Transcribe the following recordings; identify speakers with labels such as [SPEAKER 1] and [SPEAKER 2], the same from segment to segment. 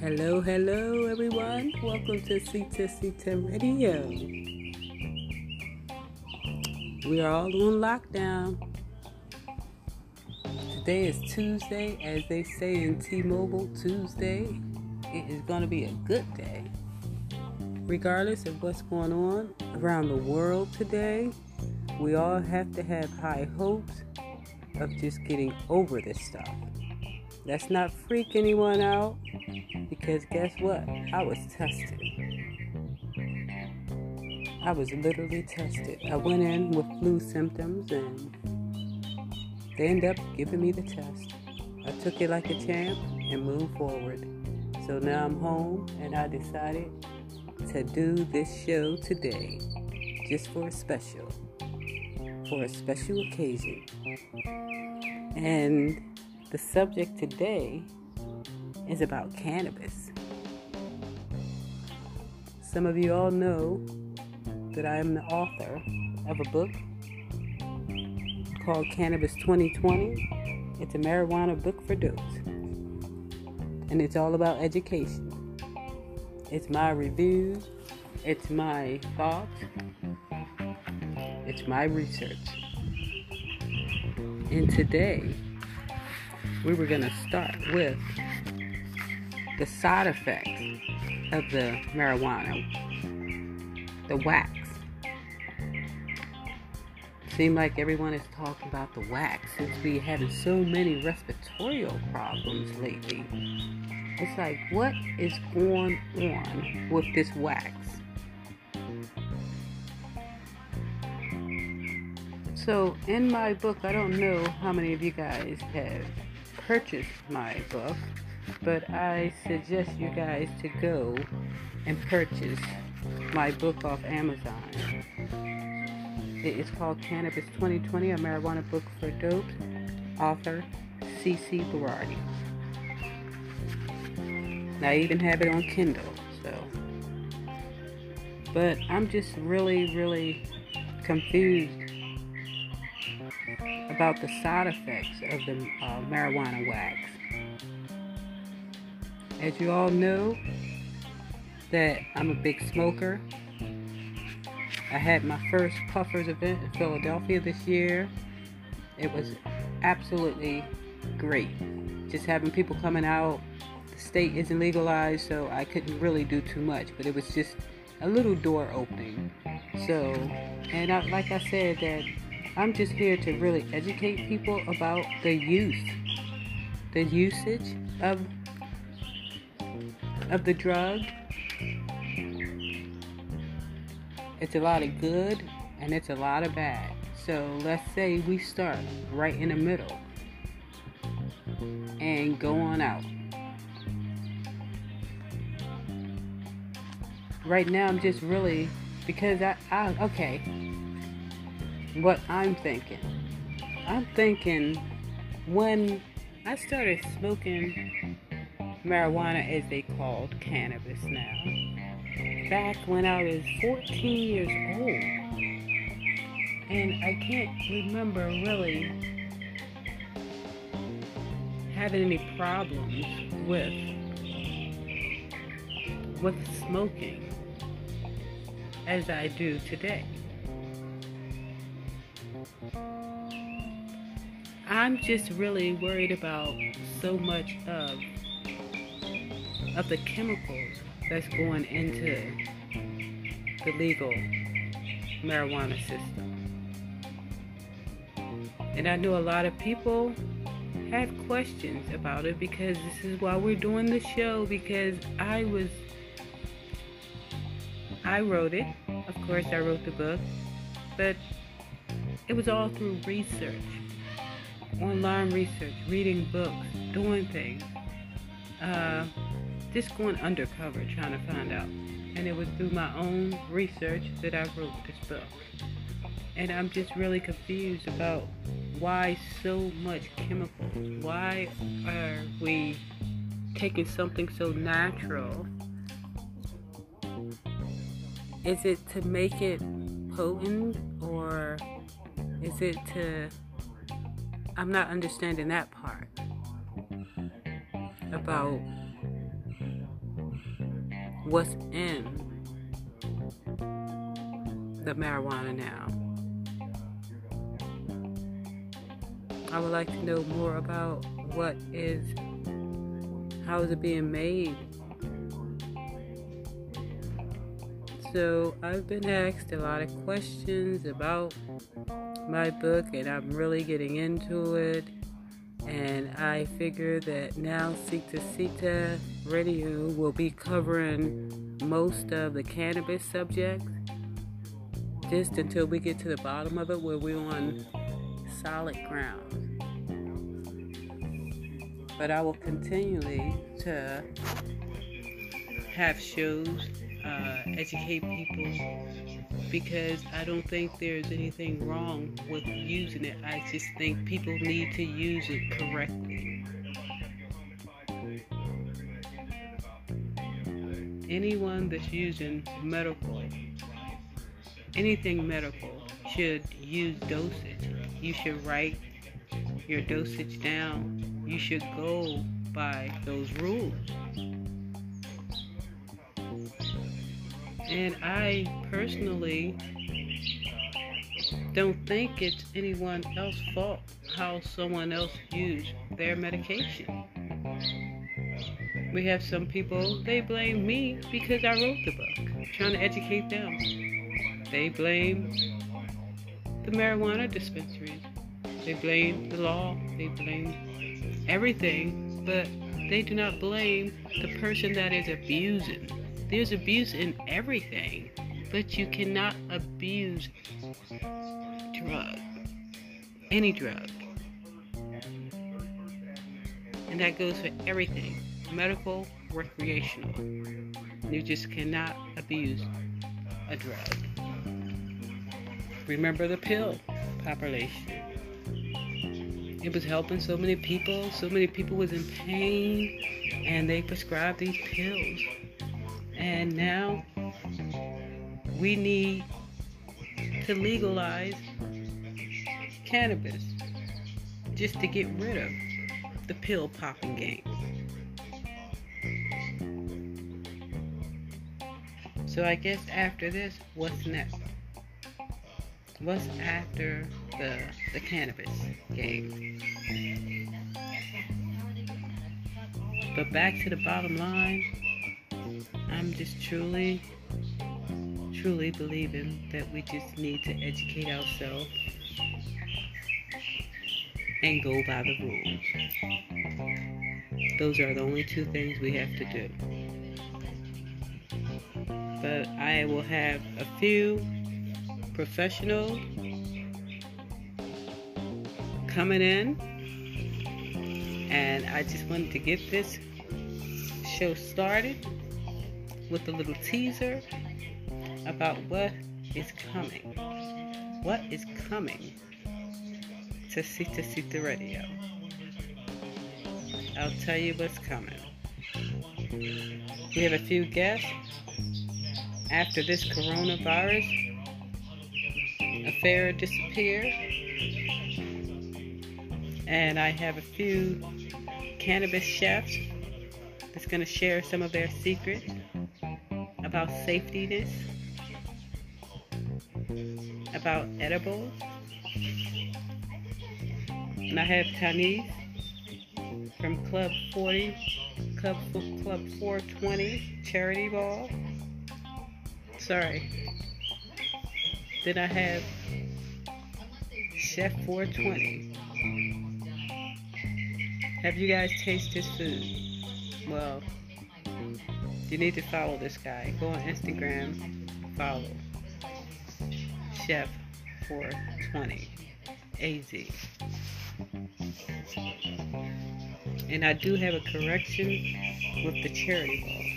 [SPEAKER 1] Hello, hello, everyone. Welcome to Sita Sita Radio. We are all on lockdown. Today is Tuesday, as they say in T Mobile Tuesday. It is going to be a good day. Regardless of what's going on around the world today, we all have to have high hopes of just getting over this stuff. Let's not freak anyone out because guess what? I was tested. I was literally tested. I went in with flu symptoms and they ended up giving me the test. I took it like a champ and moved forward. So now I'm home and I decided to do this show today just for a special for a special occasion. And the subject today is about cannabis. Some of you all know that I am the author of a book called Cannabis 2020. It's a marijuana book for dopes. And it's all about education. It's my reviews, it's my thoughts, it's my research. And today, we were going to start with the side effects of the marijuana, the wax. Seem like everyone is talking about the wax since we having so many respiratory problems lately. It's like, what is going on with this wax? So, in my book, I don't know how many of you guys have purchased my book, but I suggest you guys to go and purchase my book off Amazon. It is called Cannabis 2020, a marijuana book for dope, author CC Berardi. I even have it on Kindle, so. But I'm just really, really confused about the side effects of the uh, marijuana wax. As you all know, that I'm a big smoker. I had my first Puffers event in Philadelphia this year. It was absolutely great. Just having people coming out. The state isn't legalized, so I couldn't really do too much, but it was just a little door opening. So, and I, like I said, that I'm just here to really educate people about the use, the usage of of the drug. It's a lot of good and it's a lot of bad. So let's say we start right in the middle and go on out. Right now, I'm just really because I, I okay what I'm thinking. I'm thinking when I started smoking marijuana, as they called cannabis now, back when I was 14 years old. And I can't remember really having any problems with with smoking as I do today. I'm just really worried about so much of of the chemicals that's going into the legal marijuana system. And I know a lot of people have questions about it because this is why we're doing the show because I was I wrote it. Of course I wrote the book, but it was all through research online research, reading books, doing things, uh, just going undercover trying to find out. And it was through my own research that I wrote this book. And I'm just really confused about why so much chemicals. Why are we taking something so natural? Is it to make it potent or is it to I'm not understanding that part about what's in the marijuana now. I would like to know more about what is, how is it being made. So I've been asked a lot of questions about my book, and I'm really getting into it. And I figure that now Sita Sita Radio will be covering most of the cannabis subjects just until we get to the bottom of it where we're on solid ground. But I will continually to have shows, uh, educate people because I don't think there's anything wrong with using it. I just think people need to use it correctly. Anyone that's using medical, anything medical, should use dosage. You should write your dosage down. You should go by those rules. And I personally don't think it's anyone else's fault how someone else used their medication. We have some people, they blame me because I wrote the book, trying to educate them. They blame the marijuana dispensaries. They blame the law. They blame everything, but they do not blame the person that is abusing. There's abuse in everything, but you cannot abuse drug, any drug. And that goes for everything medical, recreational. You just cannot abuse a drug. Remember the pill population. It was helping so many people. So many people was in pain, and they prescribed these pills. And now we need to legalize cannabis just to get rid of the pill popping game. So I guess after this, what's next? What's after the the cannabis game? But back to the bottom line, I'm just truly, truly believing that we just need to educate ourselves and go by the rules. Those are the only two things we have to do. But I will have a few professionals coming in, and I just wanted to get this show started with a little teaser about what is coming. What is coming to Sita Sita Radio? I'll tell you what's coming. We have a few guests after this coronavirus affair disappeared. And I have a few cannabis chefs that's going to share some of their secrets about safetyness, about edibles. And I have Tanis from Club 40, Club, Club 420 Charity Ball. Sorry. Then I have Chef 420. Have you guys tasted this food? Well, you need to follow this guy. Go on Instagram, follow Chef 420 AZ. And I do have a correction with the charity ball.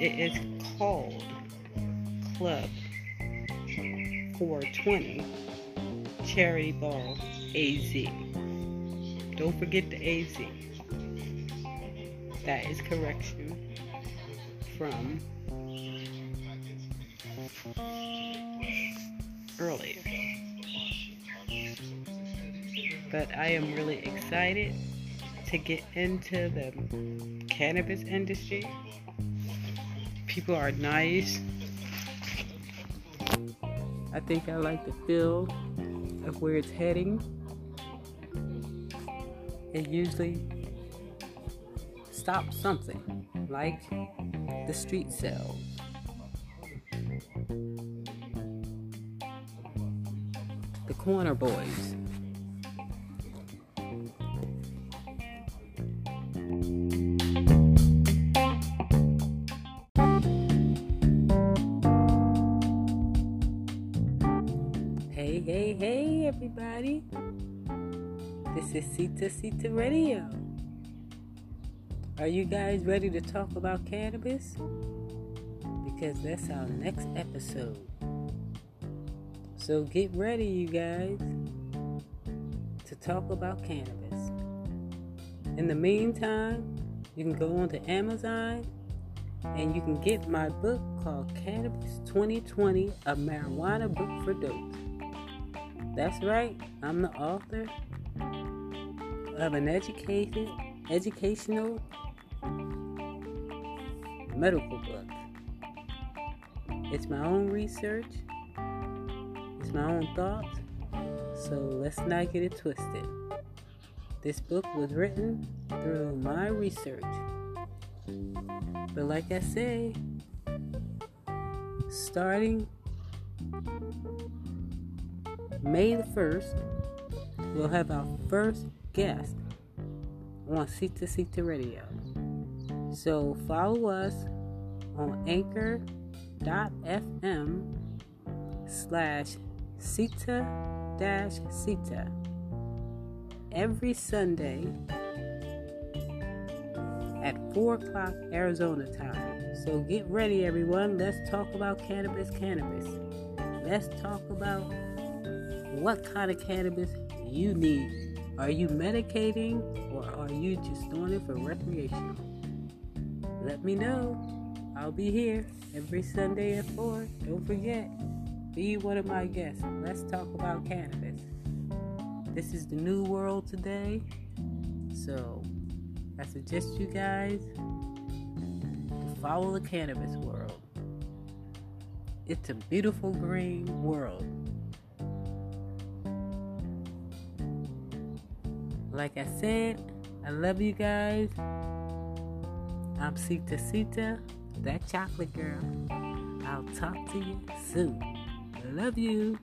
[SPEAKER 1] It is called Club 420 Charity Ball AZ. Don't forget the AZ. That is correction from earlier. but I am really excited to get into the cannabis industry. People are nice. I think I like the feel of where it's heading. It usually stops something, like the street sales. The corner boys. Hey, hey, hey, everybody. This is Sita Sita Radio. Are you guys ready to talk about cannabis? Because that's our next episode. So get ready, you guys, to talk about cannabis. In the meantime, you can go on to Amazon and you can get my book called Cannabis 2020 A Marijuana Book for Dope. That's right, I'm the author of an educated, educational medical book. It's my own research, it's my own thoughts, so let's not get it twisted. This book was written through my research. But like I say, starting May the 1st, we'll have our first guest on Sita Sita Radio. So follow us on anchor.fm slash Sita dash Sita every Sunday at 4 o'clock Arizona time. So get ready, everyone. Let's talk about cannabis, cannabis. Let's talk about what kind of cannabis you need. Are you medicating or are you just doing it for recreational? Let me know. I'll be here every Sunday at 4. Don't forget, be one of my guests. Let's talk about cannabis. This is the new world today. So, I suggest you guys to follow the cannabis world. It's a beautiful green world. Like I said, I love you guys. I'm Sita Sita, that chocolate girl. I'll talk to you soon. Love you.